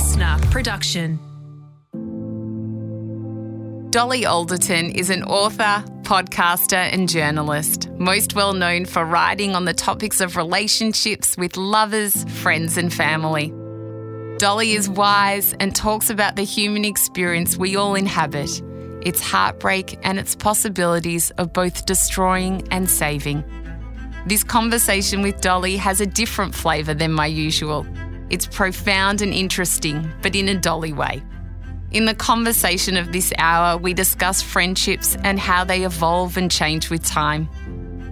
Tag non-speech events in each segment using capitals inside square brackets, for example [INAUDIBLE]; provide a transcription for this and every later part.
listener production. Dolly Alderton is an author, podcaster, and journalist, most well known for writing on the topics of relationships with lovers, friends, and family. Dolly is wise and talks about the human experience we all inhabit, its heartbreak, and its possibilities of both destroying and saving. This conversation with Dolly has a different flavour than my usual. It's profound and interesting, but in a Dolly way. In the conversation of this hour, we discuss friendships and how they evolve and change with time,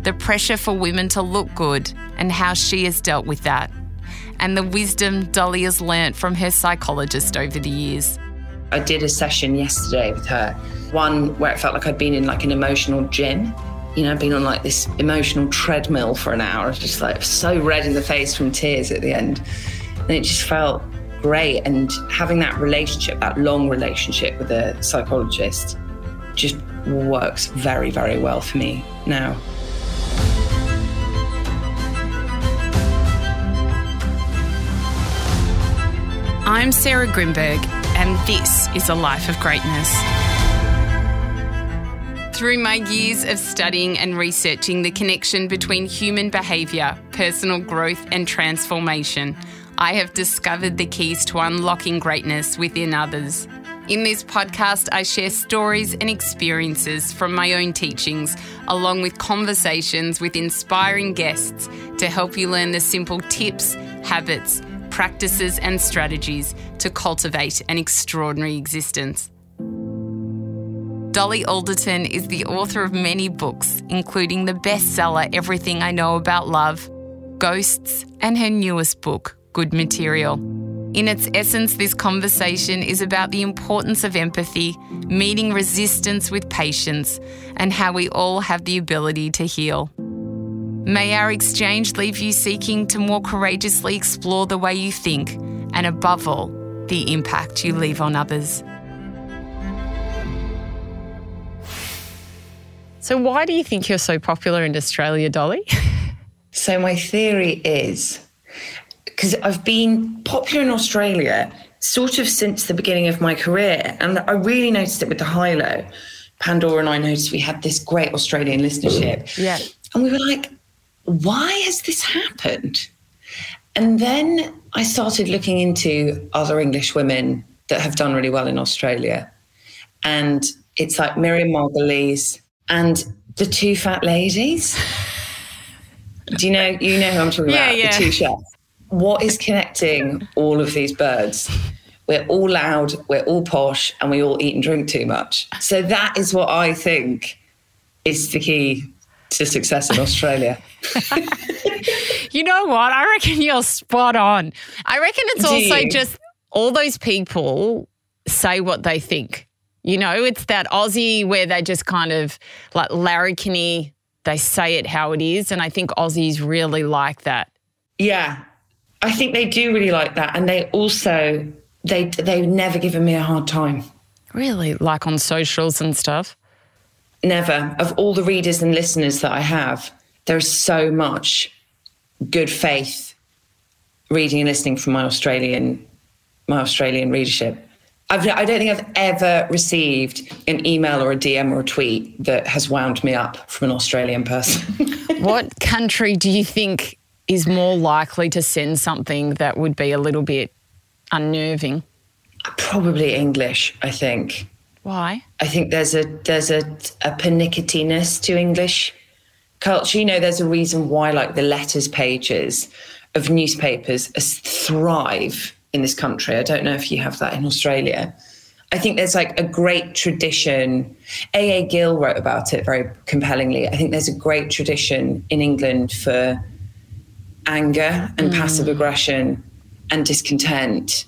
the pressure for women to look good and how she has dealt with that, and the wisdom Dolly has learnt from her psychologist over the years. I did a session yesterday with her, one where it felt like I'd been in like an emotional gym. You know, I'd been on like this emotional treadmill for an hour, just like so red in the face from tears at the end. And it just felt great. And having that relationship, that long relationship with a psychologist, just works very, very well for me now. I'm Sarah Grynberg, and this is a life of greatness. Through my years of studying and researching the connection between human behaviour, personal growth, and transformation, I have discovered the keys to unlocking greatness within others. In this podcast, I share stories and experiences from my own teachings, along with conversations with inspiring guests to help you learn the simple tips, habits, practices, and strategies to cultivate an extraordinary existence. Dolly Alderton is the author of many books, including the bestseller Everything I Know About Love, Ghosts, and her newest book, Good Material. In its essence, this conversation is about the importance of empathy, meeting resistance with patience, and how we all have the ability to heal. May our exchange leave you seeking to more courageously explore the way you think, and above all, the impact you leave on others. So, why do you think you're so popular in Australia, Dolly? [LAUGHS] So, my theory is because I've been popular in Australia sort of since the beginning of my career. And I really noticed it with the high low. Pandora and I noticed we had this great Australian listenership. Yeah. And we were like, why has this happened? And then I started looking into other English women that have done really well in Australia. And it's like Miriam Margolyes and the two fat ladies. [LAUGHS] Do you know you know who I'm talking Yeah, about? yeah. The two chefs. What is connecting all of these birds? We're all loud, we're all posh, and we all eat and drink too much. So that is what I think is the key to success in Australia. [LAUGHS] You know what? I reckon you're spot on. I reckon it's also just all those people say what they think. You know, it's that Aussie where they just kind of like larrikiny, they say it how it is. And I think Aussies really like that. Yeah, I think they do really like that, and they also they they've never given me a hard time. Really? Like on socials and stuff. Never. Of all the readers and listeners that I have, there is so much good faith reading and listening from my Australian my Australian readership. I've, I don't think I've ever received an email or a DM or a tweet that has wound me up from an Australian person. [LAUGHS] what country do you think is more likely to send something that would be a little bit unnerving? Probably English, I think. Why? I think there's a there's a a pernicketiness to English culture. You know, there's a reason why like the letters pages of newspapers thrive in this country. I don't know if you have that in Australia. I think there's like a great tradition. A.A. Gill wrote about it very compellingly. I think there's a great tradition in England for anger and passive aggression and discontent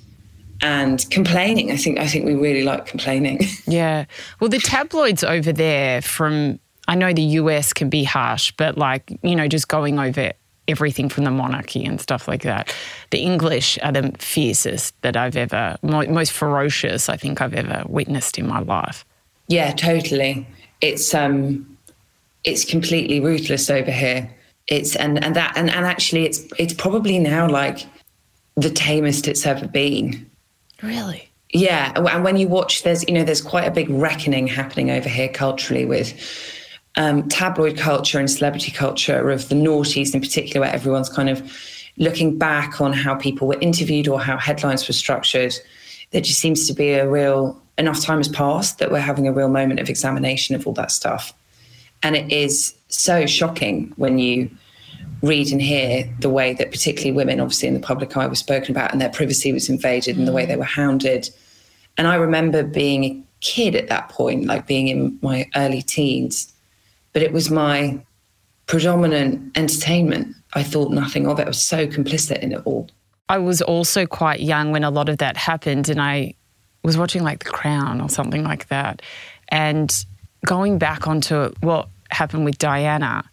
and complaining. I think I think we really like complaining. [LAUGHS] Yeah. Well, the tabloids over there from, I know the US can be harsh, but like, you know, just going over everything from the monarchy and stuff like that. The English are the fiercest that I've ever, most ferocious I think I've ever witnessed in my life. Yeah, totally. It's um it's completely ruthless over here. It's and and that and, and actually it's it's probably now like the tamest it's ever been. Really? Yeah, and when you watch, there's you know there's quite a big reckoning happening over here culturally with um, tabloid culture and celebrity culture of the noughties in particular, where everyone's kind of looking back on how people were interviewed or how headlines were structured. There just seems to be a real enough time has passed that we're having a real moment of examination of all that stuff, and it is so shocking when you read and hear the way that particularly women, obviously in the public eye, were spoken about and their privacy was invaded and the way they were hounded. And I remember being a kid at that point, like being in my early teens, but it was my predominant entertainment. I thought nothing of it. I was so complicit in it all. I was also quite young when a lot of that happened, and I was watching like The Crown or something like that. And going back onto what happened with Diana,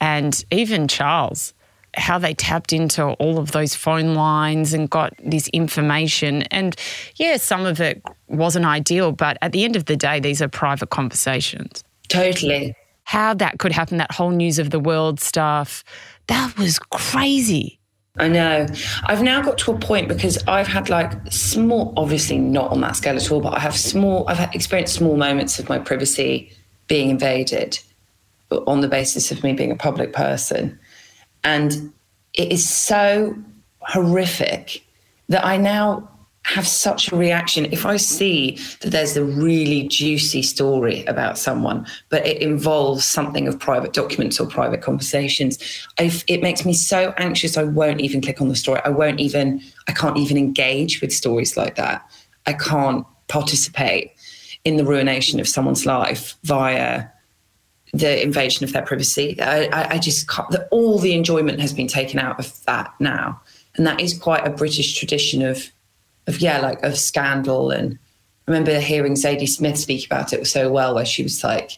and even Charles, how they tapped into all of those phone lines and got this information. And yeah, some of it wasn't ideal, but at the end of the day, these are private conversations. Totally. How that could happen, that whole news of the world stuff, that was crazy. I know. I've now got to a point because I've had like small, obviously not on that scale at all, but I have small, I've experienced small moments of my privacy being invaded on the basis of me being a public person. And it is so horrific that I now have such a reaction. If I see that there's a really juicy story about someone, but it involves something of private documents or private conversations, I've, it makes me so anxious. I won't even click on the story. I won't even, I can't even engage with stories like that. I can't participate in the ruination of someone's life via the invasion of their privacy. I, I just can't, the, all the enjoyment has been taken out of that now. And that is quite a British tradition of, of yeah, like of scandal. And I remember hearing Zadie Smith speak about it so well, where she was like,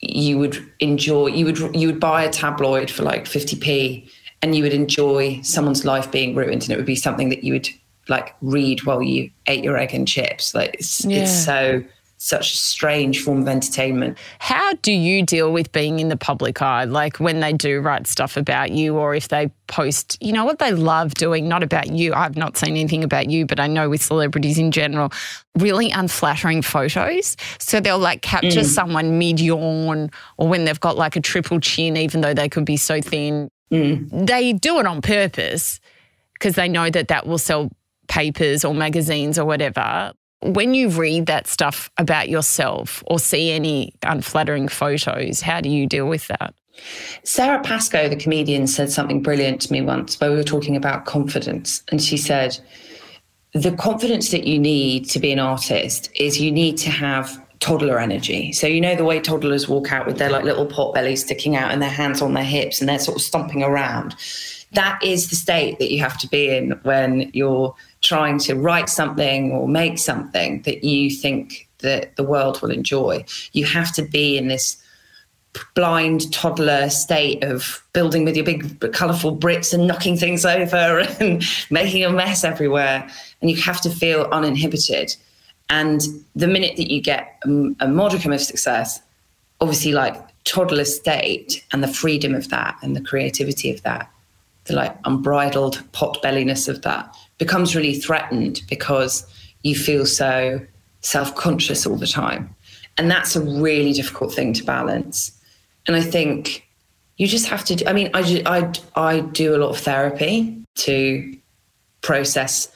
you would enjoy, you would, you would buy a tabloid for like 50p and you would enjoy someone's life being ruined. And it would be something that you would like read while you ate your egg and chips. Like it's, yeah. it's so, such a strange form of entertainment. How do you deal with being in the public eye? Like when they do write stuff about you, or if they post, you know, what they love doing, not about you. I've not seen anything about you, but I know with celebrities in general, really unflattering photos. So they'll like capture mm. someone mid yawn or when they've got like a triple chin, even though they could be so thin. Mm. They do it on purpose because they know that that will sell papers or magazines or whatever. When you read that stuff about yourself or see any unflattering photos, how do you deal with that? Sara Pascoe, the comedian, said something brilliant to me once where we were talking about confidence. And she said, The confidence that you need to be an artist is you need to have toddler energy. So, you know, the way toddlers walk out with their like little pot bellies sticking out and their hands on their hips and they're sort of stomping around. That is the state that you have to be in when you're trying to write something or make something that you think that the world will enjoy. You have to be in this blind toddler state of building with your big colorful bricks and knocking things over [LAUGHS] and making a mess everywhere and you have to feel uninhibited and the minute that you get a, modicum of success obviously like toddler state and the freedom of that and the creativity of that the like unbridled pot belliness of that becomes really threatened because you feel so self conscious all the time. And that's a really difficult thing to balance. And I think you just have to, do, I mean, I, I, I do a lot of therapy to process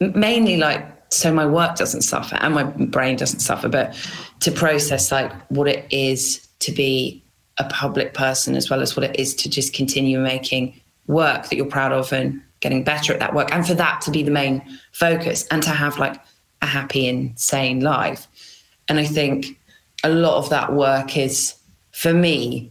mainly like so my work doesn't suffer and my brain doesn't suffer, but to process like what it is to be a public person as well as what it is to just continue making work that you're proud of and getting better at that work and for that to be the main focus and to have like a happy and sane life. And i think a lot of that work is for me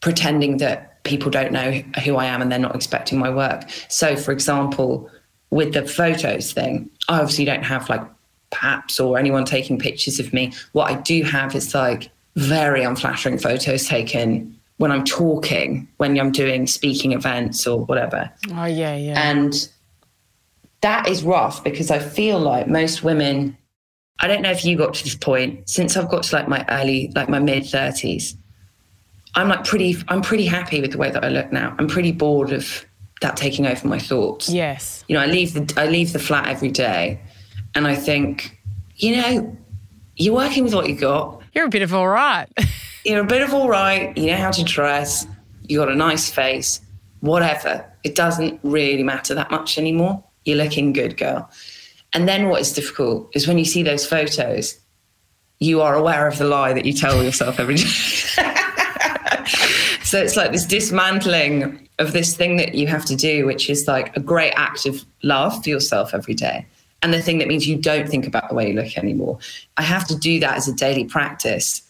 pretending that people don't know who i am and they're not expecting my work. So for example with the photos thing i obviously don't have like paps or anyone taking pictures of me. What i do have is like very unflattering photos taken when I'm talking, when I'm doing speaking events or whatever. Oh, yeah, yeah. And that is rough because I feel like most women, I don't know if you got to this point, since I've got to like my early, like my mid 30s, I'm like pretty, I'm pretty happy with the way that I look now. I'm pretty bored of that taking over my thoughts. Yes. You know, I leave the, I leave the flat every day And I think, you know, you're working with what you got. You're a bit of all right. [LAUGHS] you're a bit of all right. You know how to dress. You got a nice face. Whatever. It doesn't really matter that much anymore. You're looking good, girl. And then what is difficult is when you see those photos, you are aware of the lie that you tell yourself every day. [LAUGHS] so it's like this dismantling of this thing that you have to do, which is like a great act of love for yourself every day. And the thing that means you don't think about the way you look anymore. I have to do that as a daily practice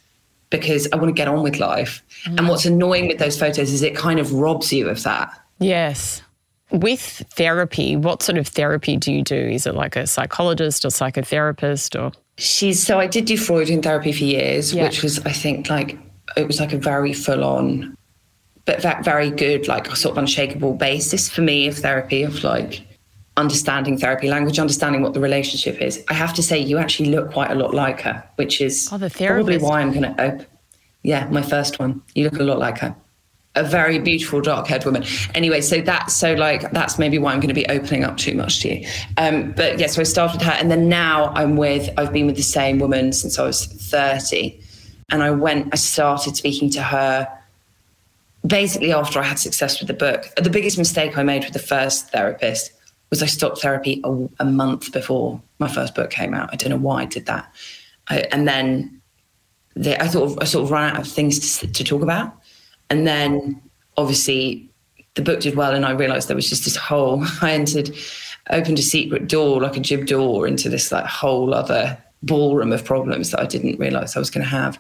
because I want to get on with life. Mm. And what's annoying with those photos is it kind of robs you of that. Yes. With therapy, what sort of therapy do you do? Is it like a psychologist or psychotherapist or? She's so I did do Freudian therapy for years, yeah. which was I think like it was like a very full on, but that very good like sort of unshakable basis for me of therapy of like understanding therapy language, understanding what the relationship is. I have to say, you actually look quite a lot like her, which is oh, probably why I'm going to open. Yeah, my first one. You look a lot like her. A very beautiful dark haired woman. Anyway, so that's so like that's maybe why I'm going to be opening up too much to you. Um, but yeah, so I started with her, and then now I'm with. I've been with the same woman since I was 30, and I went. I started speaking to her basically after I had success with the book. The biggest mistake I made with the first therapist was I stopped therapy a, a, month before my first book came out. I don't know why I did that. I, and then the, I thought I sort of ran out of things to, to talk about. And then obviously the book did well, and I realized there was just this whole. [LAUGHS] I entered, opened a secret door, like a jib door, into this like whole other ballroom of problems that I didn't realize I was going to have.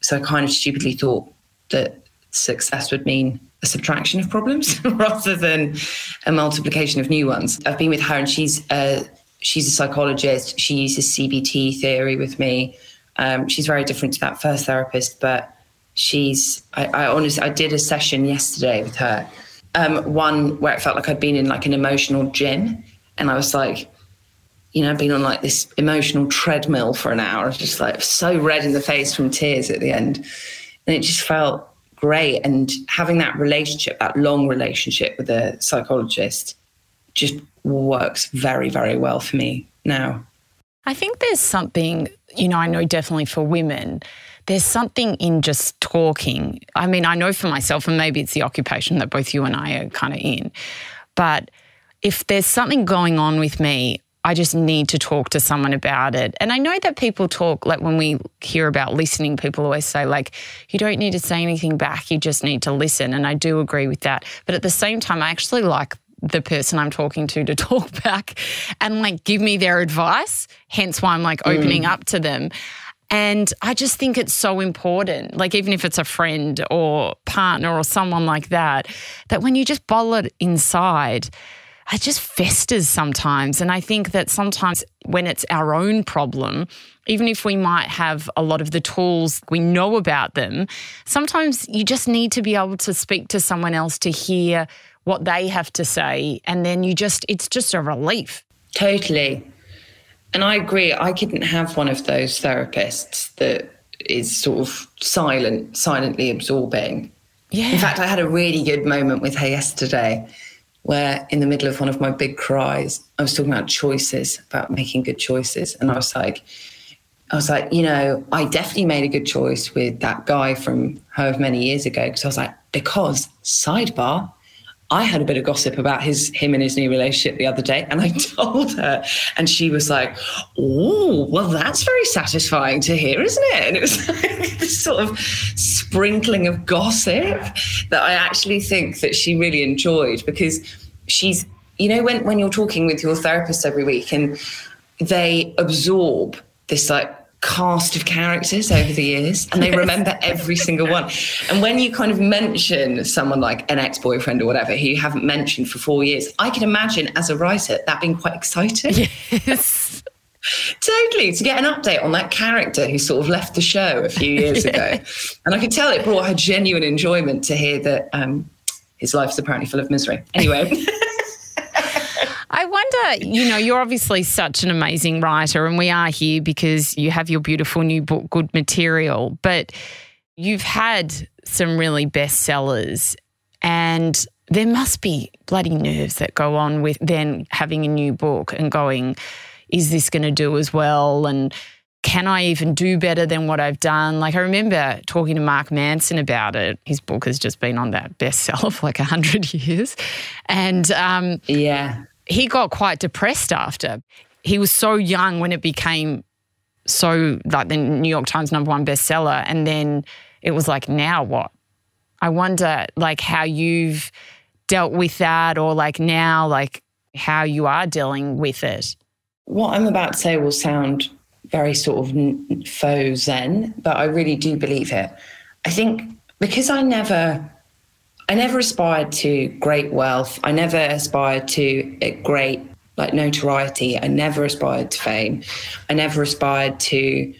So I kind of stupidly thought that success would mean a subtraction of problems [LAUGHS] rather than a multiplication of new ones. I've been with her, and she's a, she's a psychologist. She uses CBT theory with me. Um, she's very different to that first therapist, but she's. I, I honestly, I did a session yesterday with her. Um, one where it felt like I'd been in like an emotional gym, and I was like, you know, been on like this emotional treadmill for an hour. I was just like so red in the face from tears at the end, and it just felt great. And having that relationship, that long relationship with a psychologist, just works very, very well for me now. I think there's something, you know, I know definitely for women, there's something in just talking. I mean, I know for myself, and maybe it's the occupation that both you and I are kind of in, but if there's something going on with me, I just need to talk to someone about it. And I know that people talk, like when we hear about listening, people always say, like, you don't need to say anything back, you just need to listen. And I do agree with that. But at the same time, I actually like the person I'm talking to to [LAUGHS] talk back and like give me their advice. Hence why I'm like opening mm. up to them. And I just think it's so important, like even if it's a friend or partner or someone like that, that when you just bottle it inside, it just festers sometimes. And I think that sometimes when it's our own problem, even if we might have a lot of the tools, we know about them, sometimes you just need to be able to speak to someone else to hear what they have to say. And then you just, it's just a relief. Totally. And I agree. I couldn't have one of those therapists that is sort of silent, silently absorbing. Yeah. In fact, I had a really good moment with her yesterday where in the middle of one of my big cries, I was talking about choices, about making good choices. And I was like, I was like, you know, I definitely made a good choice with that guy from however many years ago. Because I was like, because sidebar, I had a bit of gossip about his him and his new relationship the other day, and I [LAUGHS] told her, and she was like, "Oh, well, that's very satisfying to hear, isn't it?" And it was [LAUGHS] like this sort of sprinkling of gossip that I actually think that she really enjoyed because she's, you know, when when you're talking with your therapist every week and they absorb this like cast of characters over the years and they remember every single one. And when you kind of mention someone like an ex boyfriend or whatever who you haven't mentioned for four years, I can imagine as a writer that being quite exciting. Yes. [LAUGHS] totally to get an update on that character who sort of left the show a few years [LAUGHS] yeah. ago. And I could tell it brought her genuine enjoyment to hear that um, his life's apparently full of misery. Anyway. [LAUGHS] I wonder, you know, you're obviously such an amazing writer, and we are here because you have your beautiful new book, Good Material, but you've had some really bestsellers, and there must be bloody nerves that go on with then having a new book and going, is this going to do as well? And can I even do better than what I've done? Like, I remember talking to Mark Manson about it. His book has just been on that bestseller [LAUGHS] for like 100 years. And um, yeah, he got quite depressed after. He was so young when it became so, like, the New York Times number one bestseller. And then it was like, now what? I wonder, like, how you've dealt with that or like now, like, how you are dealing with it. What I'm about to say will sound very sort of faux zen, but I really do believe it. I think because I never, I never aspired to great wealth. I never aspired to a great like notoriety. I never aspired to fame. I never aspired to.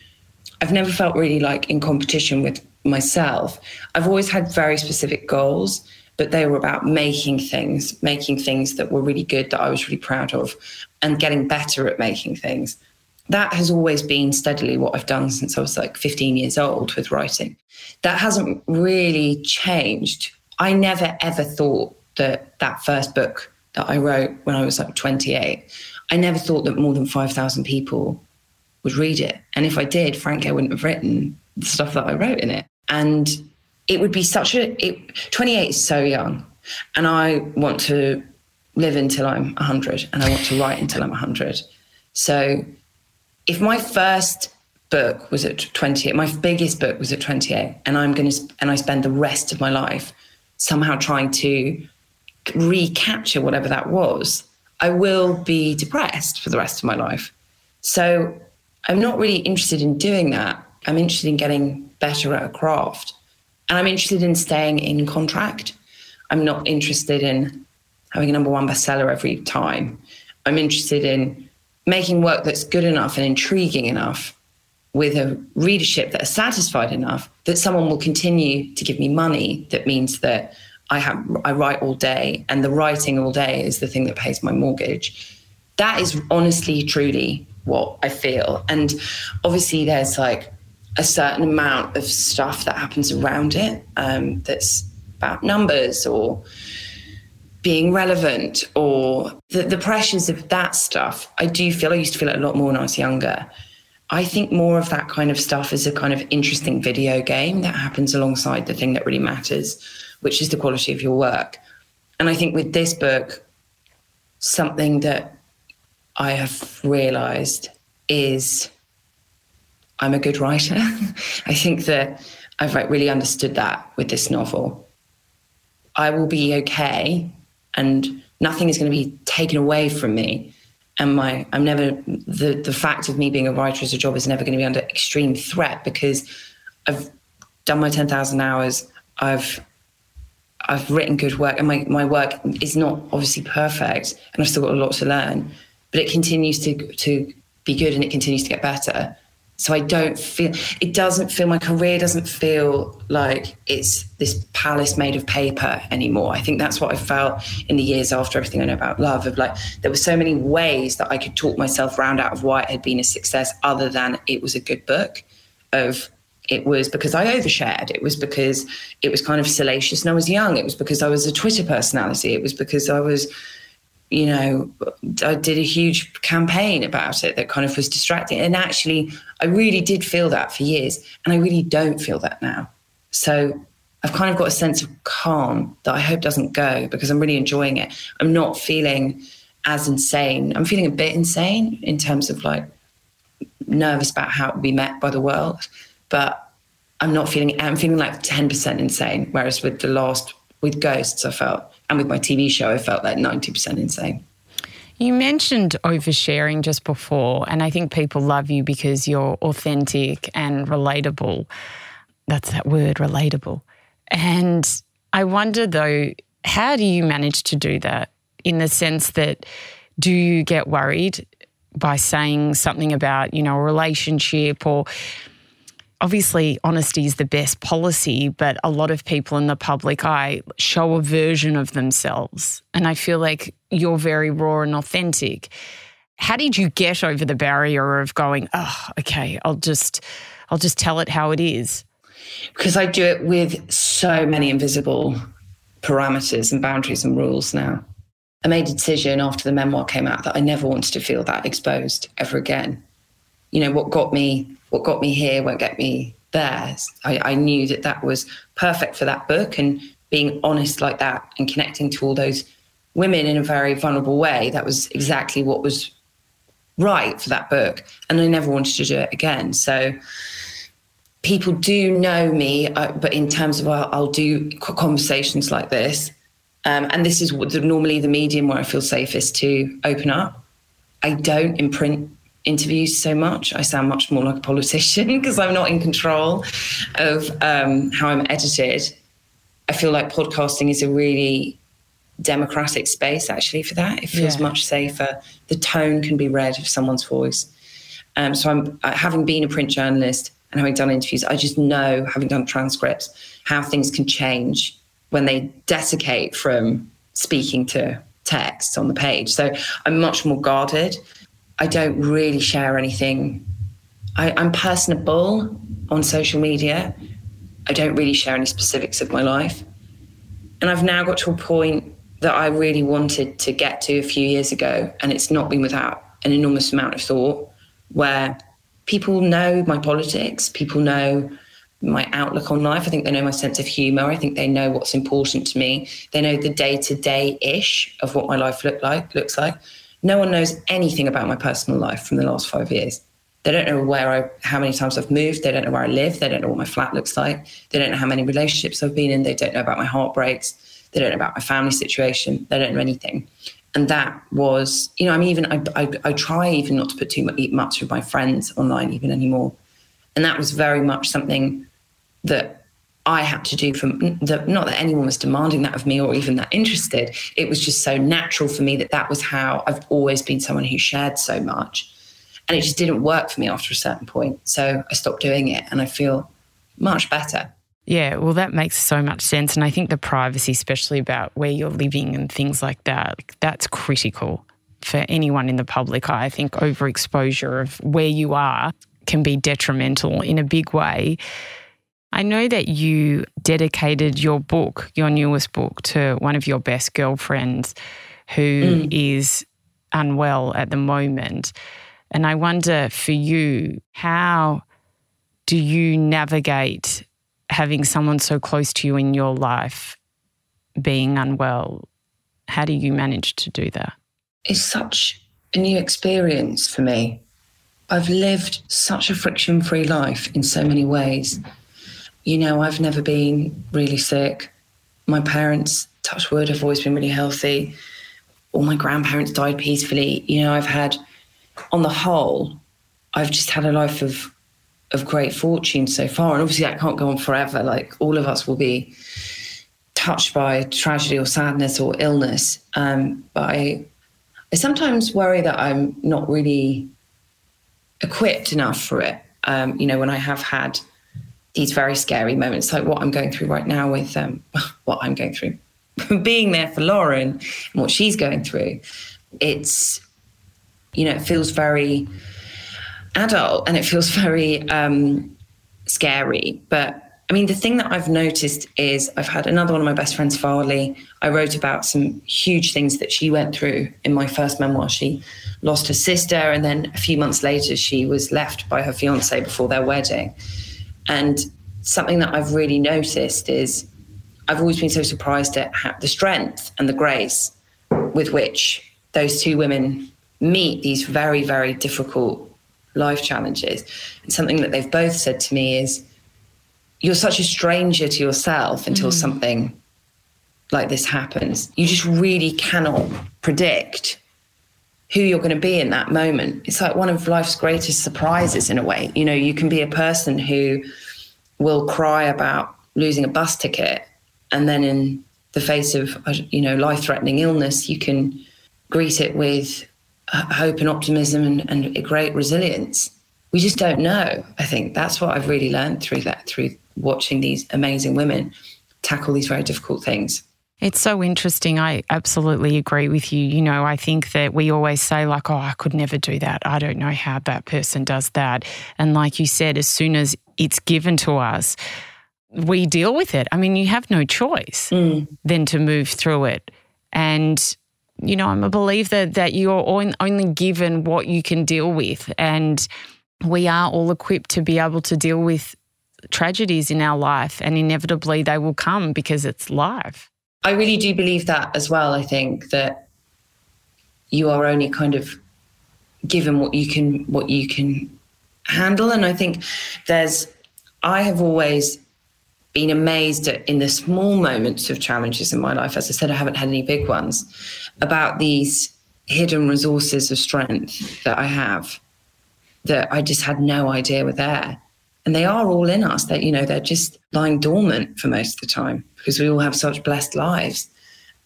I've never felt really like in competition with myself. I've always had very specific goals, but they were about making things, making things that were really good that I was really proud of, and getting better at making things that has always been steadily what I've done since I was like 15 years old with writing. That hasn't really changed. I never ever thought that that first book that I wrote when I was like 28, I never thought that more than 5,000 people would read it. And if I did, frankly, I wouldn't have written the stuff that I wrote in it. And it would be such a, it, 28 is so young. And I want to live until I'm 100 and I want to write until I'm 100. So if my first book was at 28, my biggest book was at 28, and I'm going to, and I spend the rest of my life somehow trying to recapture whatever that was, I will be depressed for the rest of my life. So I'm not really interested in doing that. I'm interested in getting better at a craft. And I'm interested in staying in contract. I'm not interested in having a number one bestseller every time. I'm interested in making work that's good enough and intriguing enough with a readership that are satisfied enough that someone will continue to give me money that means that I have I write all day and the writing all day is the thing that pays my mortgage. That is honestly truly what I feel. And obviously there's like a certain amount of stuff that happens around it um, that's about numbers or being relevant or the, the pressures of that stuff. I do feel I used to feel it a lot more when I was younger. I think more of that kind of stuff is a kind of interesting video game that happens alongside the thing that really matters, which is the quality of your work. And I think with this book, something that I have realized is I'm a good writer. [LAUGHS] I think that I've like really understood that with this novel. I will be okay and nothing is going to be taken away from me and my i'm never the the fact of me being a writer as a job is never going to be under extreme threat because i've done my 10,000 hours i've i've written good work and my my work is not obviously perfect and i've still got a lot to learn but it continues to to be good and it continues to get better so I don't feel, it doesn't feel, my career doesn't feel like it's this palace made of paper anymore. I think that's what I felt in the years after everything I know about love of like, there were so many ways that I could talk myself round out of why it had been a success other than it was a good book of, it was because I overshared. It was because it was kind of salacious and I was young. It was because I was a Twitter personality. It was because I was, you know, I did a huge campaign about it that kind of was distracting. And actually, I really did feel that for years. And I really don't feel that now. So I've kind of got a sense of calm that I hope doesn't go because I'm really enjoying it. I'm not feeling as insane. I'm feeling a bit insane in terms of like nervous about how it will be met by the world. But I'm not feeling, I'm feeling like 10% insane. Whereas with the last, with Ghosts, I felt and with my TV show, I felt like 90% insane. You mentioned oversharing just before, and I think people love you because you're authentic and relatable. That's that word, relatable. And I wonder though, how do you manage to do that in the sense that do you get worried by saying something about, you know, a relationship or obviously honesty is the best policy, but a lot of people in the public eye show a version of themselves. And I feel like you're very raw and authentic. How did you get over the barrier of going, oh, okay, I'll just I'll just tell it how it is? Because I do it with so many invisible parameters and boundaries and rules now. I made a decision after the memoir came out that I never wanted to feel that exposed ever again. You know, what got me, what got me here won't get me there. I, I knew that that was perfect for that book and being honest like that and connecting to all those women in a very vulnerable way. That was exactly what was right for that book. And I never wanted to do it again. So people do know me, uh, but in terms of uh, I'll do conversations like this. Um, and this is the, normally the medium where I feel safest to open up. I don't in print interviews so much. I sound much more like a politician [LAUGHS] because I'm not in control of um, how I'm edited. I feel like podcasting is a really democratic space actually for that. It feels yeah. much safer. The tone can be read of someone's voice. Um, so I'm having been a print journalist and having done interviews, I just know, having done transcripts, how things can change when they desiccate from speaking to text on the page. So I'm much more guarded. I don't really share anything. I, I'm personable on social media. I don't really share any specifics of my life. And I've now got to a point that I really wanted to get to a few years ago. And it's not been without an enormous amount of thought where people know my politics, people know my outlook on life. I think they know my sense of humor. I think they know what's important to me. They know the day to day ish of what my life look like looks like. No one knows anything about my personal life from the last five years. They don't know where I, how many times I've moved. They don't know where I live. They don't know what my flat looks like. They don't know how many relationships I've been in. They don't know about my heartbreaks. They don't know about my family situation. They don't know anything. And that was, you know, I mean, even I, I, I try even not to put too much with my friends online even anymore. And that was very much something that I had to do from the, not that anyone was demanding that of me or even that interested. It was just so natural for me that that was how I've always been someone who shared so much. And it just didn't work for me after a certain point. So I stopped doing it and I feel much better. Yeah, well, that makes so much sense. And I think the privacy, especially about where you're living and things like that, that's critical for anyone in the public. I think overexposure of where you are can be detrimental in a big way. I know that you dedicated your book, your newest book, to one of your best girlfriends who mm. is unwell at the moment. And I wonder for you, how do you navigate having someone so close to you in your life being unwell, how do you manage to do that? It's such a new experience for me. I've lived such a friction free life in so many ways. You know, I've never been really sick. My parents, touch wood, have always been really healthy. All my grandparents died peacefully. You know, I've had, on the whole, I've just had a life of of great fortune so far. And obviously, that can't go on forever. Like all of us will be touched by tragedy or sadness or illness. Um, but I, I sometimes worry that I'm not really equipped enough for it. Um, you know, when I have had these very scary moments, like what I'm going through right now with um, [LAUGHS] what I'm going through, [LAUGHS] being there for Lauren and what she's going through, it's, you know, it feels very adult and it feels [LAUGHS] very um, scary. But I mean, the thing that I've noticed is I've had another one of my best friends, Farly. I wrote about some huge things that she went through in my first memoir. She lost her sister, and then a few months later, she was left by her fiance before their wedding. And something that I've really noticed is I've always been so surprised at the strength and the grace with which those two women meet these very, very difficult life challenges. And something that they've both said to me is, you're such a stranger to yourself until mm. something like this happens. You just really cannot predict who you're going to be in that moment. It's like one of life's greatest surprises in a way. You know, you can be a person who will cry about losing a bus ticket and then in the face of uh, you know life-threatening illness you can greet it with uh, hope and optimism and, and a great resilience. We just don't know. I think that's what I've really learned through that, through watching these amazing women tackle these very difficult things. It's so interesting. I absolutely agree with you. You know, I think that we always say, like, oh, I could never do that. I don't know how that person does that. And like you said, as soon as it's given to us, we deal with it. I mean, you have no choice mm. than to move through it. And you know, I'm a believer that you're only given what you can deal with. And we are all equipped to be able to deal with tragedies in our life, and inevitably they will come because it's life. I really do believe that as well. I think that you are only kind of given what you can what you can handle, and I think there's. I have always been amazed at in the small moments of challenges in my life. As I said, I haven't had any big ones. About these hidden resources of strength that I have that I just had no idea were there. And they are all in us. That you know, they're just lying dormant for most of the time because we all have such blessed lives.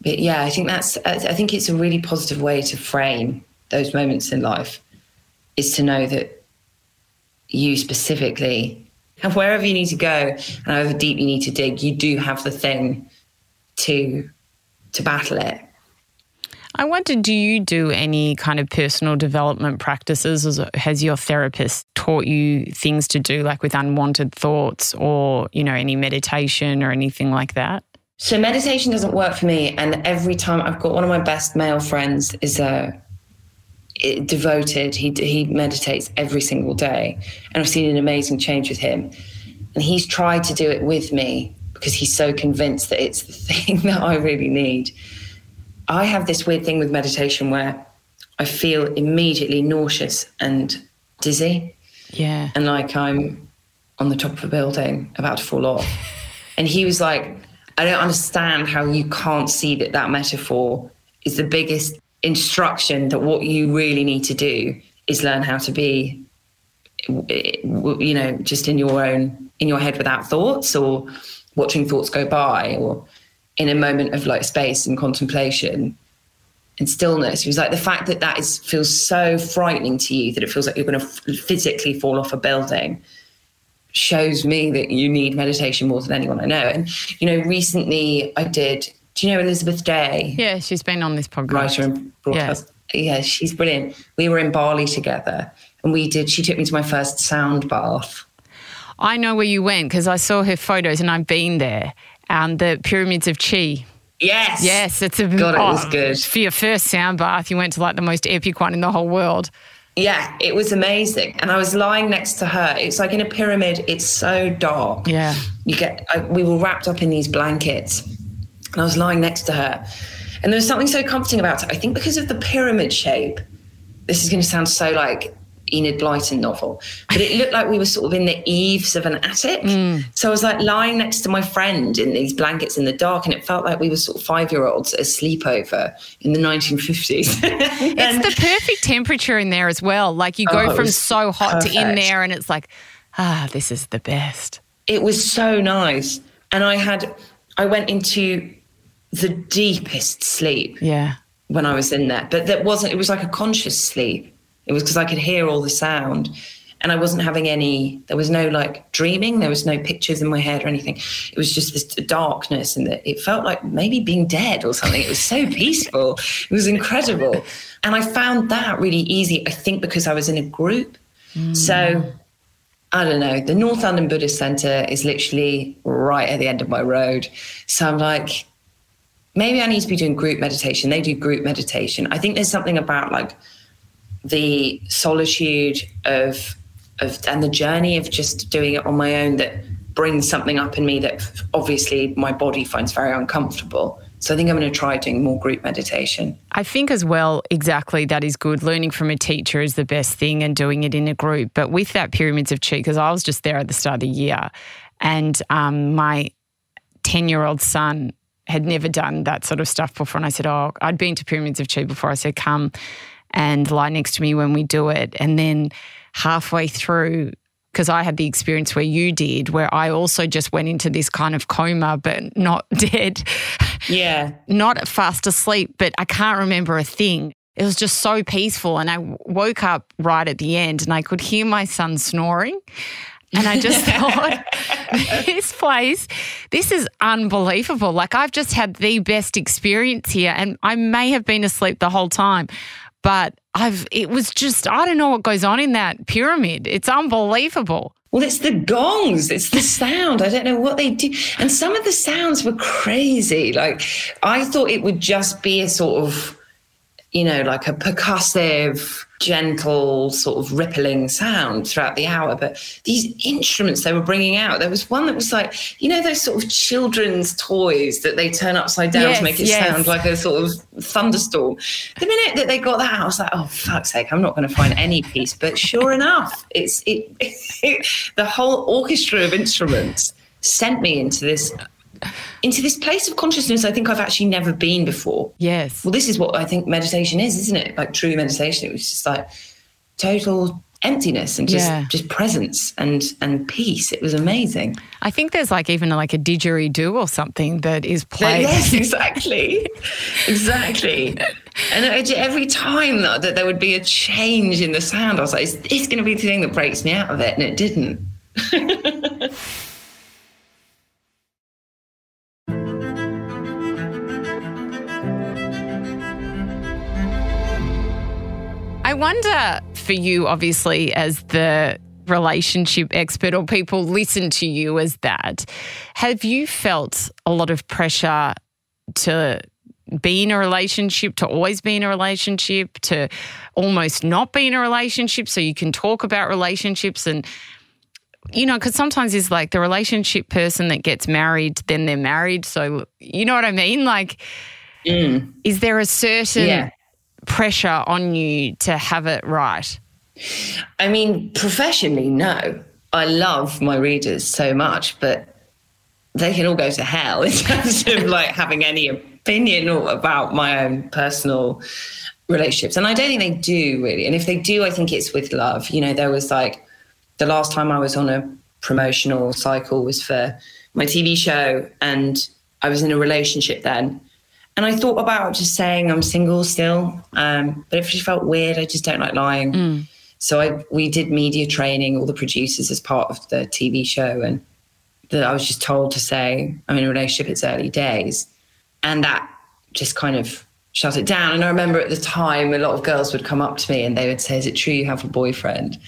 But yeah, I think that's I think it's a really positive way to frame those moments in life is to know that you specifically and [LAUGHS] wherever you need to go and however deep you need to dig, you do have the thing to to battle it. I wonder, do you do any kind of personal development practices? Has your therapist taught you things to do, like with unwanted thoughts or, you know, any meditation or anything like that? So meditation doesn't work for me. And every time I've got one of my best male friends is a uh, devoted. He he meditates every single day, and I've seen an amazing change with him. And he's tried to do it with me because he's so convinced that it's the [LAUGHS] thing that I really need. I have this weird thing with meditation where I feel immediately nauseous and dizzy. Yeah. And like I'm on the top of a building about to fall off. [LAUGHS] and he was like, I don't understand how you can't see that that metaphor is the biggest instruction that what you really need to do is learn how to be you know just in your own in your head without thoughts or watching thoughts go by or in a moment of like space and contemplation and stillness. It was like the fact that that is feels so frightening to you that it feels like you're going to physically fall off a building shows me that you need meditation more than anyone I know. And you know, recently I did. Do you know Elizabeth Day? Yeah, she's been on this podcast. Writer and broadcast. Yeah. yeah, she's brilliant. We were in Bali together, and we did. She took me to my first sound bath. I know where you went because I saw her photos, and I've been there um, the pyramids of Chi. Yes. Yes, it's a God, oh, it was good. For your first sound bath, you went to like the most epic one in the whole world. Yeah, it was amazing. And I was lying next to her. It's like in a pyramid, it's so dark. Yeah. You get, I, we were wrapped up in these blankets, and I was lying next to her. And there was something so comforting about it. I think because of the pyramid shape, this is going to sound so like Enid Blyton novel, but it looked like we were sort of in the eaves of an attic. Mm. So I was like lying next to my friend in these blankets in the dark, and it felt like we were sort of five year olds at a sleepover in the 1950s. [LAUGHS] it's the perfect temperature in there as well. Like you go oh, from so hot perfect. to in there, and it's like, ah, this is the best. It was so nice. And I had, I went into the deepest sleep. Yeah. When I was in there, but that wasn't, it was like a conscious sleep it was because I could hear all the sound and I wasn't having any, there was no like dreaming, there was no pictures in my head or anything. It was just this darkness and it felt like maybe being dead or something. It was so [LAUGHS] peaceful. It was incredible. And I found that really easy, I think, because I was in a group. Mm. So I don't know. The North London Buddhist Centre is literally right at the end of my road. So I'm like, maybe I need to be doing group meditation. They do group meditation. I think there's something about like, the solitude of of and the journey of just doing it on my own that brings something up in me that obviously my body finds very uncomfortable. So I think I'm going to try doing more group meditation. I think as well, exactly, that is good. Learning from a teacher is the best thing and doing it in a group. But with that Pyramids of Chi, because I was just there at the start of the year and um, my 10 year old son had never done that sort of stuff before. And I said, Oh, I'd been to Pyramids of Chi before. I said, Come and lie next to me when we do it. And then halfway through, because I had the experience where you did, where I also just went into this kind of coma, but not [LAUGHS] dead. Yeah. not fast asleep, but I can't remember a thing. It was just so peaceful. And I woke up right at the end and I could hear my son snoring. And I just [LAUGHS] thought, this place, this is unbelievable. Like, I've just had the best experience here, and I may have been asleep the whole time, but I've it was just I don't know what goes on in that pyramid. It's unbelievable. Well, it's the gongs, it's the sound. I don't know what they do. And some of the sounds were crazy. Like I thought it would just be a sort of you know, like a percussive, gentle, sort of rippling sound throughout the hour. But these instruments they were bringing out, there was one that was like, you know, those sort of children's toys that they turn upside down Yes, to make it yes. sound like a sort of thunderstorm. The minute that they got that, out, I was like, oh fuck's sake, I'm not going to find any peace. But sure enough, it's it, [LAUGHS] the whole orchestra of instruments sent me into this into this place of consciousness I think I've actually never been before. Yes. Well, this is what I think meditation is, isn't it? Like true meditation. It was just like total emptiness and just Yeah. just presence and and peace. It was amazing. I think there's like even like a didgeridoo or something that is uh, played. Yes, [LAUGHS] exactly, exactly. And every time that, that there would be a change in the sound, I was like, "Is this going to be the thing that breaks me out of it?" And it didn't. [LAUGHS] I wonder for you, obviously, as the relationship expert, or people listen to you as that, have you felt a lot of pressure to be in a relationship, to always be in a relationship, to almost not be in a relationship so you can talk about relationships and you know, because sometimes it's like the relationship person that gets married, then they're married. So, you know what I mean? Like, mm. is there a certain Yeah. Pressure on you to have it right? I mean, professionally, no. I love my readers so much, but they can all go to hell [LAUGHS] in terms of like having any opinion about my own personal relationships. And I don't think they do really. And if they do, I think it's with love. You know, there was like the last time I was on a promotional cycle was for my TV show, and I was in a relationship then. And I thought about just saying I'm single still, um, but it just felt weird. I just don't like lying. So I we did media training, all the producers as part of the TV show, and that I was just told to say I'm in a relationship. It's early days, and that just kind of shut it down. And I remember at the time, a lot of girls would come up to me and they would say, "Is it true you have a boyfriend?"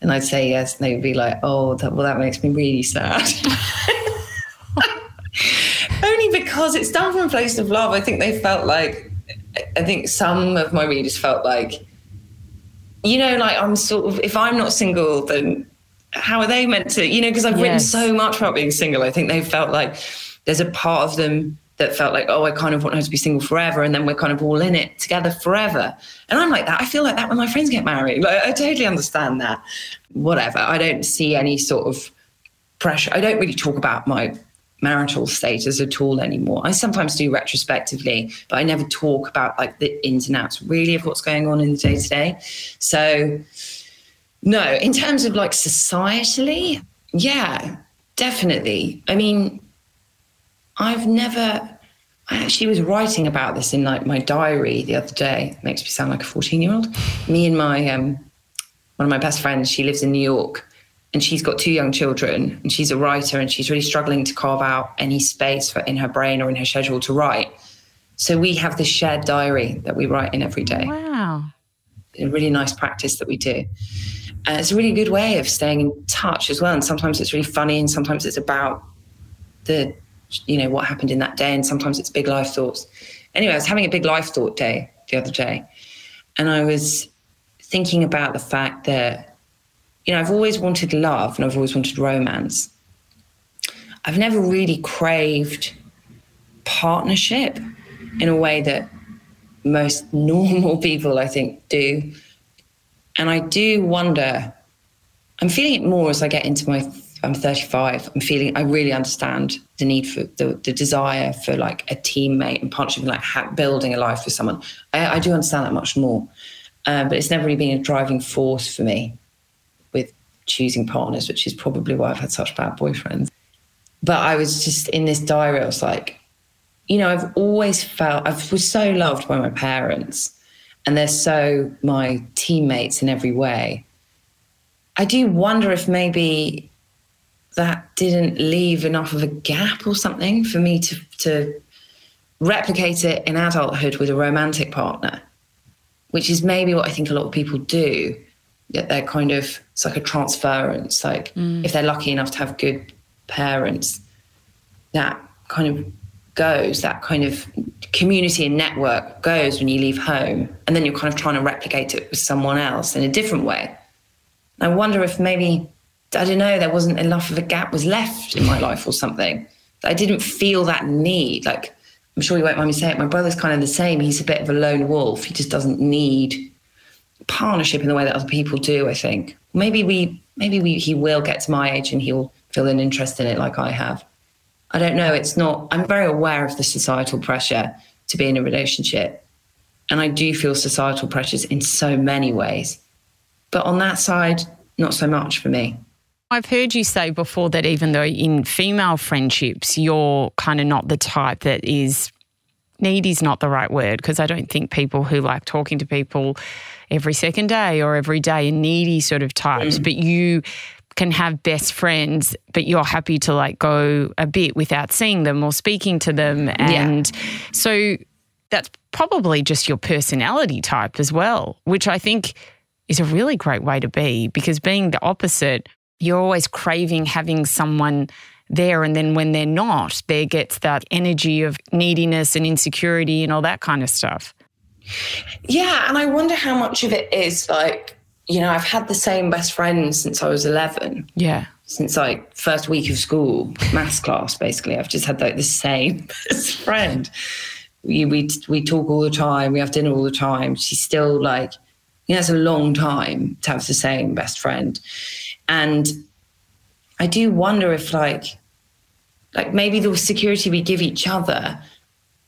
And I'd say yes, and they would be like, "Oh, that, well, that makes me really sad." [LAUGHS] Only because it's done from a place of love. I think they felt like, I think some of my readers felt like, you know, like I'm sort of, if I'm not single, then how are they meant to, you know, because I've written so much about being single. I think they felt like there's a part of them that felt like, oh, I kind of want her to be single forever. And then we're kind of all in it together forever. And I'm like that. I feel like that when my friends get married. Like, I totally understand that. Whatever. I don't see any sort of pressure. I don't really talk about my marital status at all anymore. I sometimes do retrospectively, but I never talk about like the ins and outs really of what's going on in the day to day. So, no, in terms of like societally, yeah, definitely. I mean, I've never. I actually was writing about this in like my diary the other day. It makes me sound like a fourteen-year-old. Me and my um, one of my best friends. She lives in New York, and she's got two young children. And she's a writer, and she's really struggling to carve out any space for in her brain or in her schedule to write. So we have this shared diary that we write in every day Wow. a really nice practice that we do. And it's a really good way of staying in touch as well. And sometimes it's really funny, and sometimes it's about the, you know, what happened in that day, and sometimes it's big life thoughts. Anyway, I was having a big life thought day the other day, and I was thinking about the fact that, you know, I've always wanted love and I've always wanted romance. I've never really craved partnership in a way that most [LAUGHS] normal people, I think, do. And I do wonder, I'm feeling it more as I get into my, I'm 35. I'm feeling, I really understand the need for the, the desire for like a teammate and partnership and like ha- building a life with someone. I, I do understand that much more. Um, but it's never really been a driving force for me choosing partners, which is probably why I've had such bad boyfriends. But I was just in this diary, I was like, you know, I've always felt I was so loved by my parents, and they're so my teammates in every way. I do wonder if maybe that didn't leave enough of a gap or something for me to to replicate it in adulthood with a romantic partner, which is maybe what I think a lot of people do. That they're kind of it's like a transference. Like mm. if they're lucky enough to have good parents, that kind of goes, that kind of community and network goes when you leave home, and then you're kind of trying to replicate it with someone else in a different way. I wonder if maybe I don't know there wasn't enough of a gap was left in my [LAUGHS] life or something. I didn't feel that need. Like I'm sure you won't mind me saying it. My brother's kind of the same. He's a bit of a lone wolf. He just doesn't need partnership in the way that other people do. I think maybe we maybe we, he will get to my age and he'll feel an interest in it like I have. I don't know. It's not, I'm very aware of the societal pressure to be in a relationship. And I do feel societal pressures in so many ways. But on that side, not so much for me. I've heard you say before that even though in female friendships, you're kind of not the type that is needy is not the right word because I don't think people who like talking to people every second day or every day are needy sort of types, mm. but you can have best friends, but you're happy to like go a bit without seeing them or speaking to them. And yeah. so that's probably just your personality type as well, which I think is a really great way to be because being the opposite, you're always craving having someone there. And then when they're not, there gets that energy of neediness and insecurity and all that kind of stuff. Yeah. And I wonder how much of it is like you know, I've had the same best friend since I was 11. Yeah. Since like first week of school, maths class, basically. I've just had like the same [LAUGHS] best friend. We, we, we talk all the time. We have dinner all the time. She's still like, you know, it's a long time to have the same best friend. And I do wonder if like, like maybe the security we give each other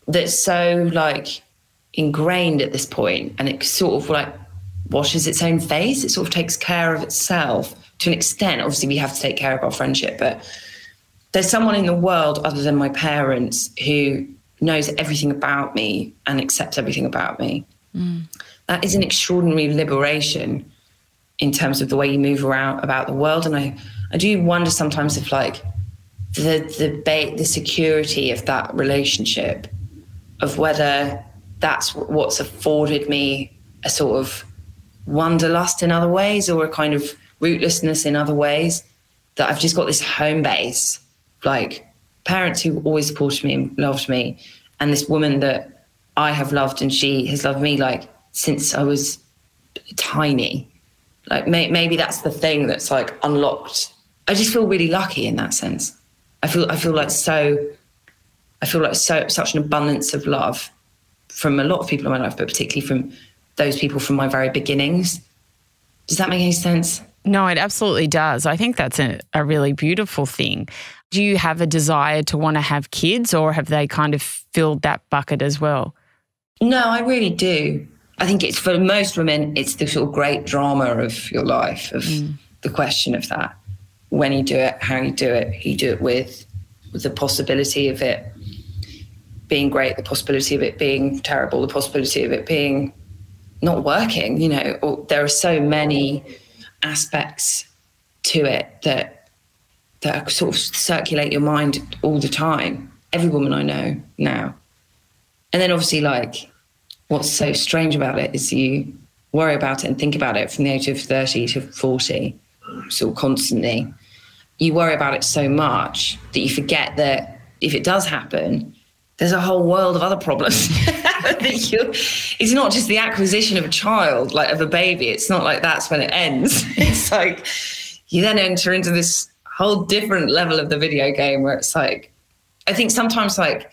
that's so like ingrained at this point and it sort of like washes its own face. It sort of takes care of itself to an extent. Obviously, we have to take care of our friendship, but there's someone in the world other than my parents who knows everything about me and accepts everything about me. Mm. That is an extraordinary liberation in terms of the way you move around about the world. And I, I do wonder sometimes if like the the the security of that relationship, of whether that's what's afforded me a sort of wanderlust in other ways or a kind of rootlessness in other ways that I've just got this home base, like parents who always supported me and loved me, and this woman that I have loved and she has loved me like since I was tiny. Like may, maybe that's the thing that's like unlocked. I just feel really lucky in that sense. I feel I feel like so. I feel like so such an abundance of love from a lot of people in my life, but particularly from those people from my very beginnings. Does that make any sense? No, it absolutely does. I think that's a, a really beautiful thing. Do you have a desire to want to have kids or have they kind of filled that bucket as well? No, I really do. I think it's for most women, it's the sort of great drama of your life, of mm. the question of that. When you do it, how you do it, who you do it with, with the possibility of it being great, the possibility of it being terrible, the possibility of it being not working. You know, there are so many aspects to it that that sort of circulate your mind all the time. Every woman I know now, and then obviously, like, what's so strange about it is you worry about it and think about it from the age of thirty to forty, sort of constantly. You worry about it so much that you forget that if it does happen, there's a whole world of other problems. [LAUGHS] it's not just the acquisition of a child, like of a baby. It's not like that's when it ends. [LAUGHS] It's like you then enter into this whole different level of the video game where it's like, I think sometimes like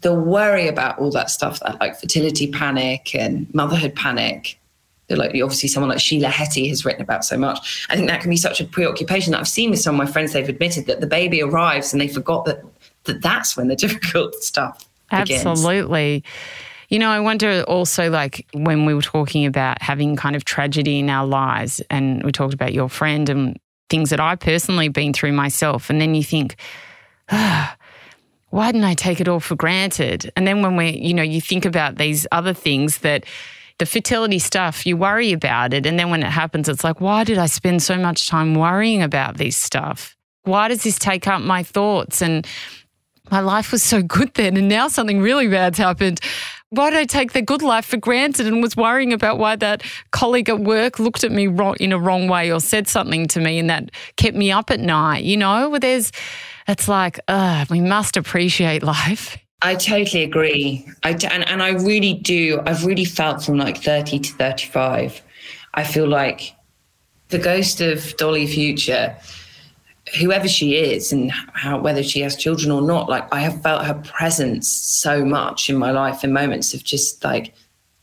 the worry about all that stuff, that like fertility panic and motherhood panic, like obviously someone like Sheila Heti has written about so much. I think that can be such a preoccupation that I've seen with some of my friends. They've admitted that the baby arrives and they forgot that that that's when the [LAUGHS] difficult stuff begins. Absolutely. You know, I wonder also, like, when we were talking about having kind of tragedy in our lives, and we talked about your friend and things that I personally been through myself, and then you think, ah, why didn't I take it all for granted? And then when we, you know, you think about these other things that the fertility stuff, you worry about it. And then when it happens, it's like, why did I spend so much time worrying about this stuff? Why does this take up my thoughts? And my life was so good then, and now something really bad's happened. Why did I take the good life for granted and was worrying about why that colleague at work looked at me wrong, in a wrong way or said something to me and that kept me up at night? You know, there's, it's like, uh, we must appreciate life I totally agree. I d- and, and I really do. I've really felt from like 30 to 35, I feel like the ghost of Dolly Future, whoever she is and how whether she has children or not, like I have felt her presence so much in my life in moments of just like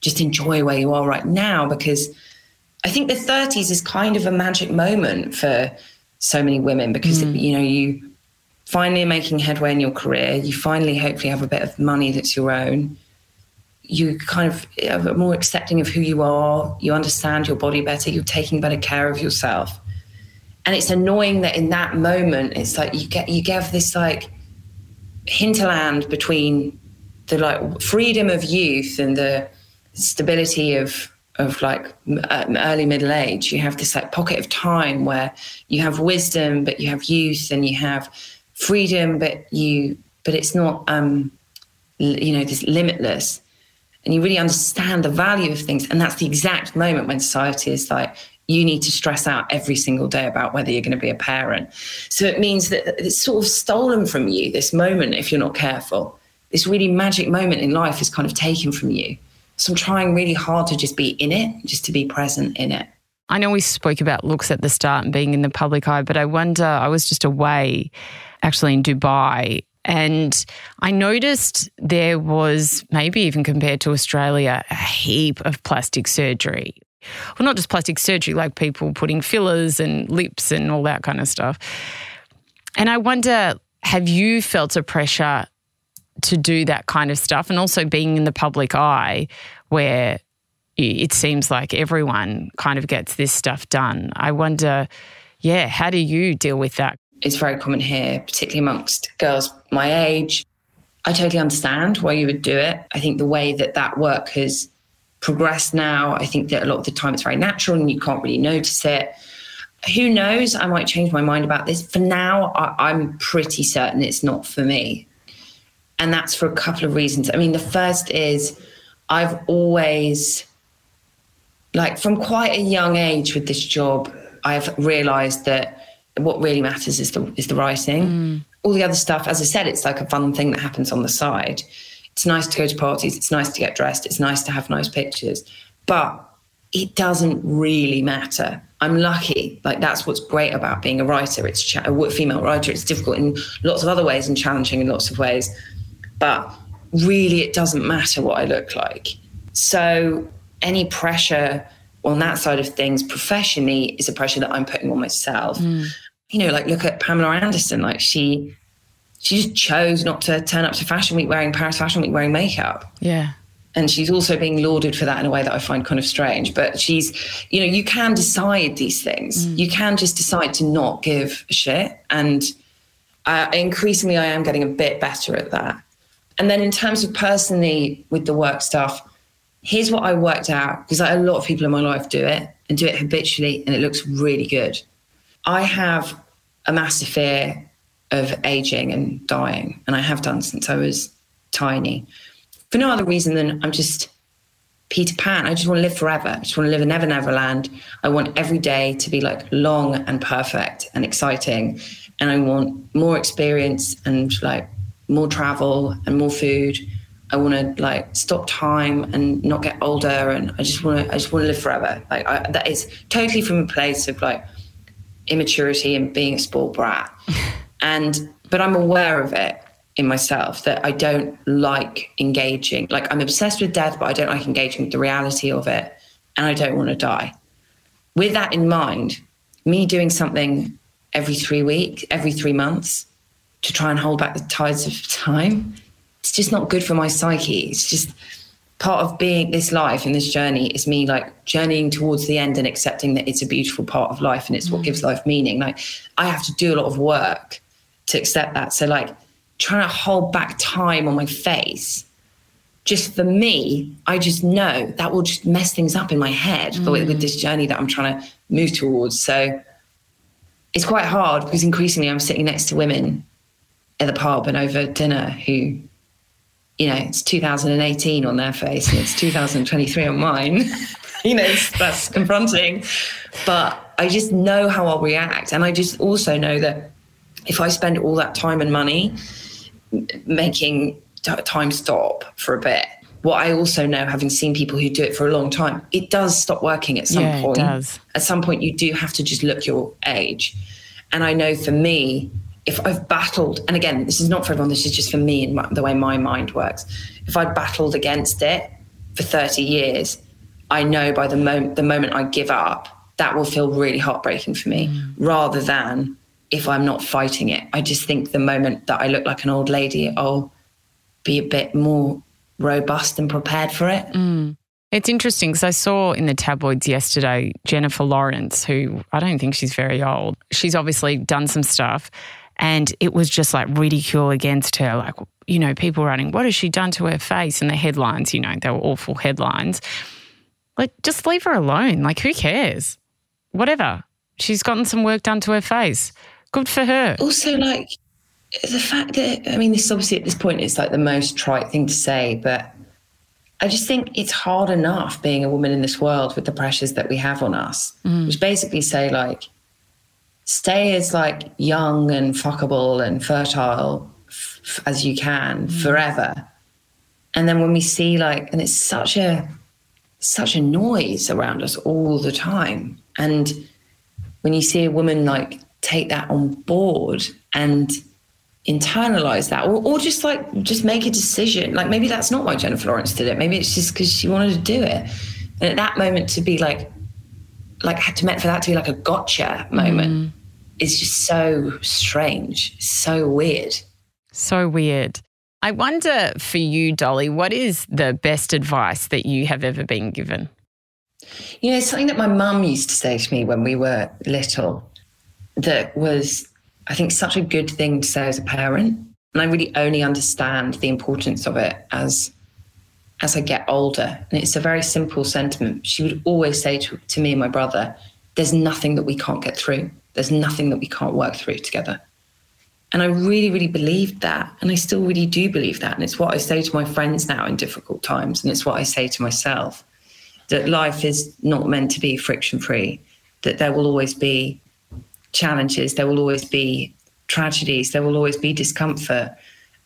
just enjoy where you are right now because I think the 30s is kind of a magic moment for so many women because mm. you know you finally are making headway in your career. You finally hopefully have a bit of money that's your own. You kind of are more accepting of who you are. You understand your body better. You're taking better care of yourself and it's annoying that in that moment it's like you get you get this like hinterland between the like freedom of youth and the stability of of like um, early middle age. You have this like pocket of time where you have wisdom but you have youth and you have freedom but you but it's not um you know this limitless. And you really understand the value of things. And that's the exact moment when society is like you need to stress out every single day about whether you're going to be a parent so it means that it's sort of stolen from you this moment if you're not careful this really magic moment in life is kind of taken from you so I'm trying really hard to just be in it, just to be present in it. I know we spoke about looks at the start and being in the public eye, but I wonder, I was just away actually in Dubai and I noticed there was, maybe even compared to Australia, a heap of plastic surgery. Well, not just plastic surgery, like people putting fillers and lips and all that kind of stuff. And I wonder, have you felt a pressure to do that kind of stuff and also being in the public eye where it seems like everyone kind of gets this stuff done. I wonder, yeah, how do you deal with that? It's very common here, particularly amongst girls my age. I totally understand why you would do it. I think the way that that work has progressed now, I think that a lot of the time it's very natural and you can't really notice it. Who knows? I might change my mind about this. For now, I, I'm pretty certain it's not for me. And that's for a couple of reasons. I mean, the first is I've always, like, from quite a young age with this job, I've realized that what really matters is the, is the writing. Mm. All the other stuff, as I said, it's like a fun thing that happens on the side. It's nice to go to parties, it's nice to get dressed, it's nice to have nice pictures, but it doesn't really matter. I'm lucky. Like that's what's great about being a writer. It's cha- a female writer. It's difficult in lots of other ways and challenging in lots of ways but really it doesn't matter what I look like. So any pressure on that side of things professionally is a pressure that I'm putting on myself. Mm. You know, like look at Pamela Anderson, like she she just chose not to turn up to Fashion Week wearing Paris Fashion Week wearing makeup. Yeah. And she's also being lauded for that in a way that I find kind of strange. But she's, you know, you can decide these things. Mm. You can just decide to not give a shit. And uh, increasingly, I am getting a bit better at that. And then in terms of personally with the work stuff, here's what I worked out because a lot of people in my life do it and do it habitually, and it looks really good. I have a massive fear of aging and dying, and I have done since I was tiny. For no other reason than I'm just Peter Pan. I just want to live forever. I just want to live in Never Never Land. I want every day to be like long and perfect and exciting. And I want more experience and like more travel and more food. I want to like stop time and not get older, and I just want to. I just want to live forever. Like I, that is totally from a place of like immaturity and being a sport brat. [LAUGHS] and but I'm aware of it in myself that I don't like engaging. Like I'm obsessed with death, but I don't like engaging with the reality of it, and I don't want to die. With that in mind, me doing something every three weeks, every three months, to try and hold back the tides of time. It's just not good for my psyche. It's just part of being this life and this journey is me like journeying towards the end and accepting that it's a beautiful part of life and it's what gives mm. life meaning. Like I have to do a lot of work to accept that. So like trying to hold back time on my face just for me, I just know that will just mess things up in my head mm. with, with, this journey that I'm trying to move towards. So it's quite hard because increasingly I'm sitting next to women at the pub and over dinner who, you know, it's 2018 on their face and it's 2023 on mine. [LAUGHS] you know, that's confronting. But I just know how I'll react. And I just also know that if I spend all that time and money making time stop for a bit. What I also know, having seen people who do it for a long time, it does stop working at some Yeah, it point. does. At some point, you do have to just look your age. And I know for me, if I've battled, and again, this is not for everyone, this is just for me and my, the way my mind works. If I've battled against it for 30 years, I know by the moment the moment I give up, that will feel really heartbreaking for me, mm. rather than if I'm not fighting it. I just think the moment that I look like an old lady, I'll be a bit more robust and prepared for it. Mm. It's interesting because I saw in the tabloids yesterday Jennifer Lawrence, who I don't think she's very old. She's obviously done some stuff, and it was just like ridicule against her. Like, you know, people writing, What has she done to her face? And the headlines, you know, they were awful headlines. Like, just leave her alone. Like, who cares? Whatever. She's gotten some work done to her face. Good for her. also like the fact that I mean this obviously at this point it's like the most trite thing to say, but I just think it's hard enough being a woman in this world with the pressures that we have on us. Mm. Which basically say like stay as like young and fuckable and fertile f- as you can mm. forever. And then when we see like and it's such a such a noise around us all the time. And when you see a woman like take that on board and internalize that or, or just like just make a decision. Like maybe that's not why jennifer lawrence did it. Maybe it's just because she wanted to do it. And at that moment to be like like had to meant for that to be like a gotcha moment mm. is just so strange so weird. So weird. I wonder for you, Dolly, what is the best advice that you have ever been given? You know, something that my mum used to say to me when we were little that was, I think, such a good thing to say as a parent. And I really only understand the importance of it as as I get older. And it's a very simple sentiment. She would always say to, to me and my brother, there's nothing that we can't get through. There's nothing that we can't work through together. And I really, really believed that. And I still really do believe that. And it's what I say to my friends now in difficult times. And it's what I say to myself that life is not meant to be friction free, that there will always be challenges, there will always be tragedies, there will always be discomfort.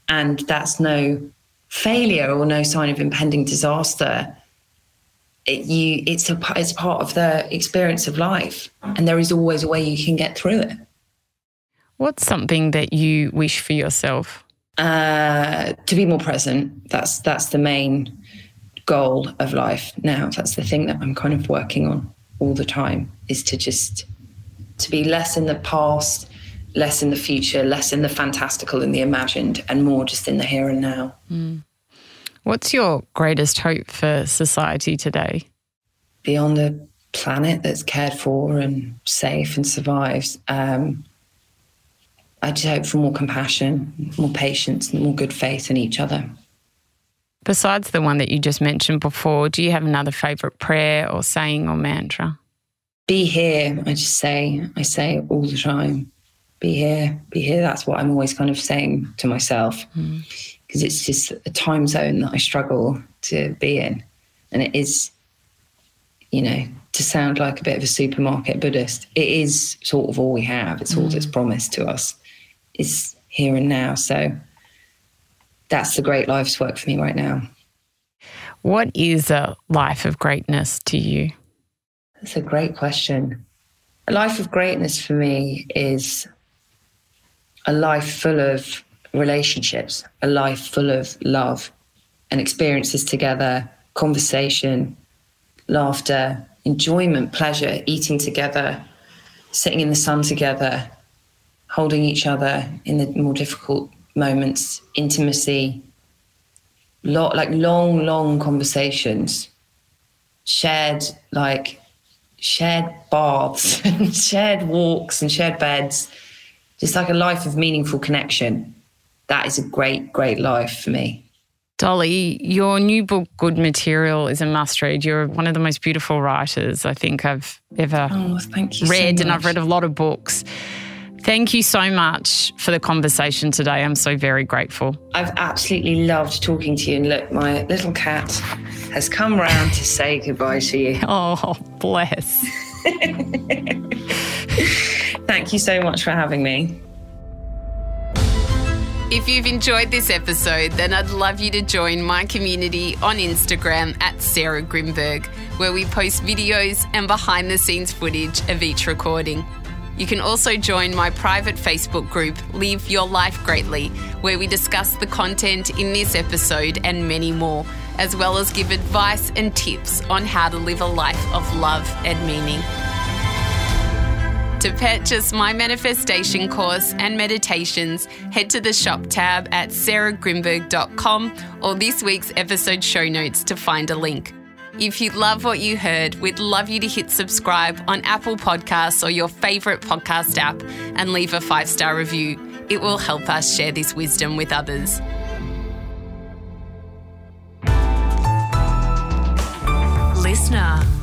And that's no failure or no sign of impending disaster. It, you, it's, a, it's part of the experience of life. And there is always a way you can get through it. What's something that you wish for yourself? uh, to be more present. That's that's the main goal of life now. That's the thing that I'm kind of working on all the time is to just to be less in the past, less in the future, less in the fantastical and the imagined, and more just in the here and now. What's your greatest hope for society today? Be on the planet that's cared for and safe and survives. Um, I just hope for more compassion, more patience, more good faith in each other. Besides the one that you just mentioned before, do you have another favourite prayer or saying or mantra? Be here i just say i say all the time. Be here be here. That's what i'm always kind of saying to myself. Hmm. Because it's just a time zone that i struggle to be in. And it is you know to sound like a bit of a supermarket buddhist it is sort of all we have. It's all that's hmm. promised to us is here and now. So that's the great life's work for me right now. What is a life of greatness to you? That's a great question. A life of greatness for me is a life full of relationships, a life full of love and experiences together, conversation, laughter, enjoyment, pleasure, eating together, sitting in the sun together, holding each other in the more difficult moments, intimacy, lot like long, long conversations, shared like shared baths [LAUGHS] and shared walks and shared beds, just like a life of meaningful connection. That is a great, great life for me. Dolly, your new book, Good Material, is a must read. You're one of the most beautiful writers I think I've ever Oh, you. so read, and I've read a lot of books. Thank you so much for the conversation today. I'm so very grateful. I've absolutely loved talking to you. And look, my little cat has come round to say goodbye to you. [LAUGHS] Oh, bless. [LAUGHS] Thank you so much for having me. If you've enjoyed this episode, then I'd love you to join my community on Instagram at Sarah Grynberg, where we post videos and behind the scenes footage of each recording. You can also join my private Facebook group, Live Your Life Greatly, where we discuss the content in this episode and many more, as well as give advice and tips on how to live a life of love and meaning. To purchase my manifestation course and meditations, head to the shop tab at sarahgrynberg.com or this week's episode show notes to find a link. If you love what you heard, we'd love you to hit subscribe on Apple Podcasts or your favourite podcast app and leave a five star review. It will help us share this wisdom with others. Listener.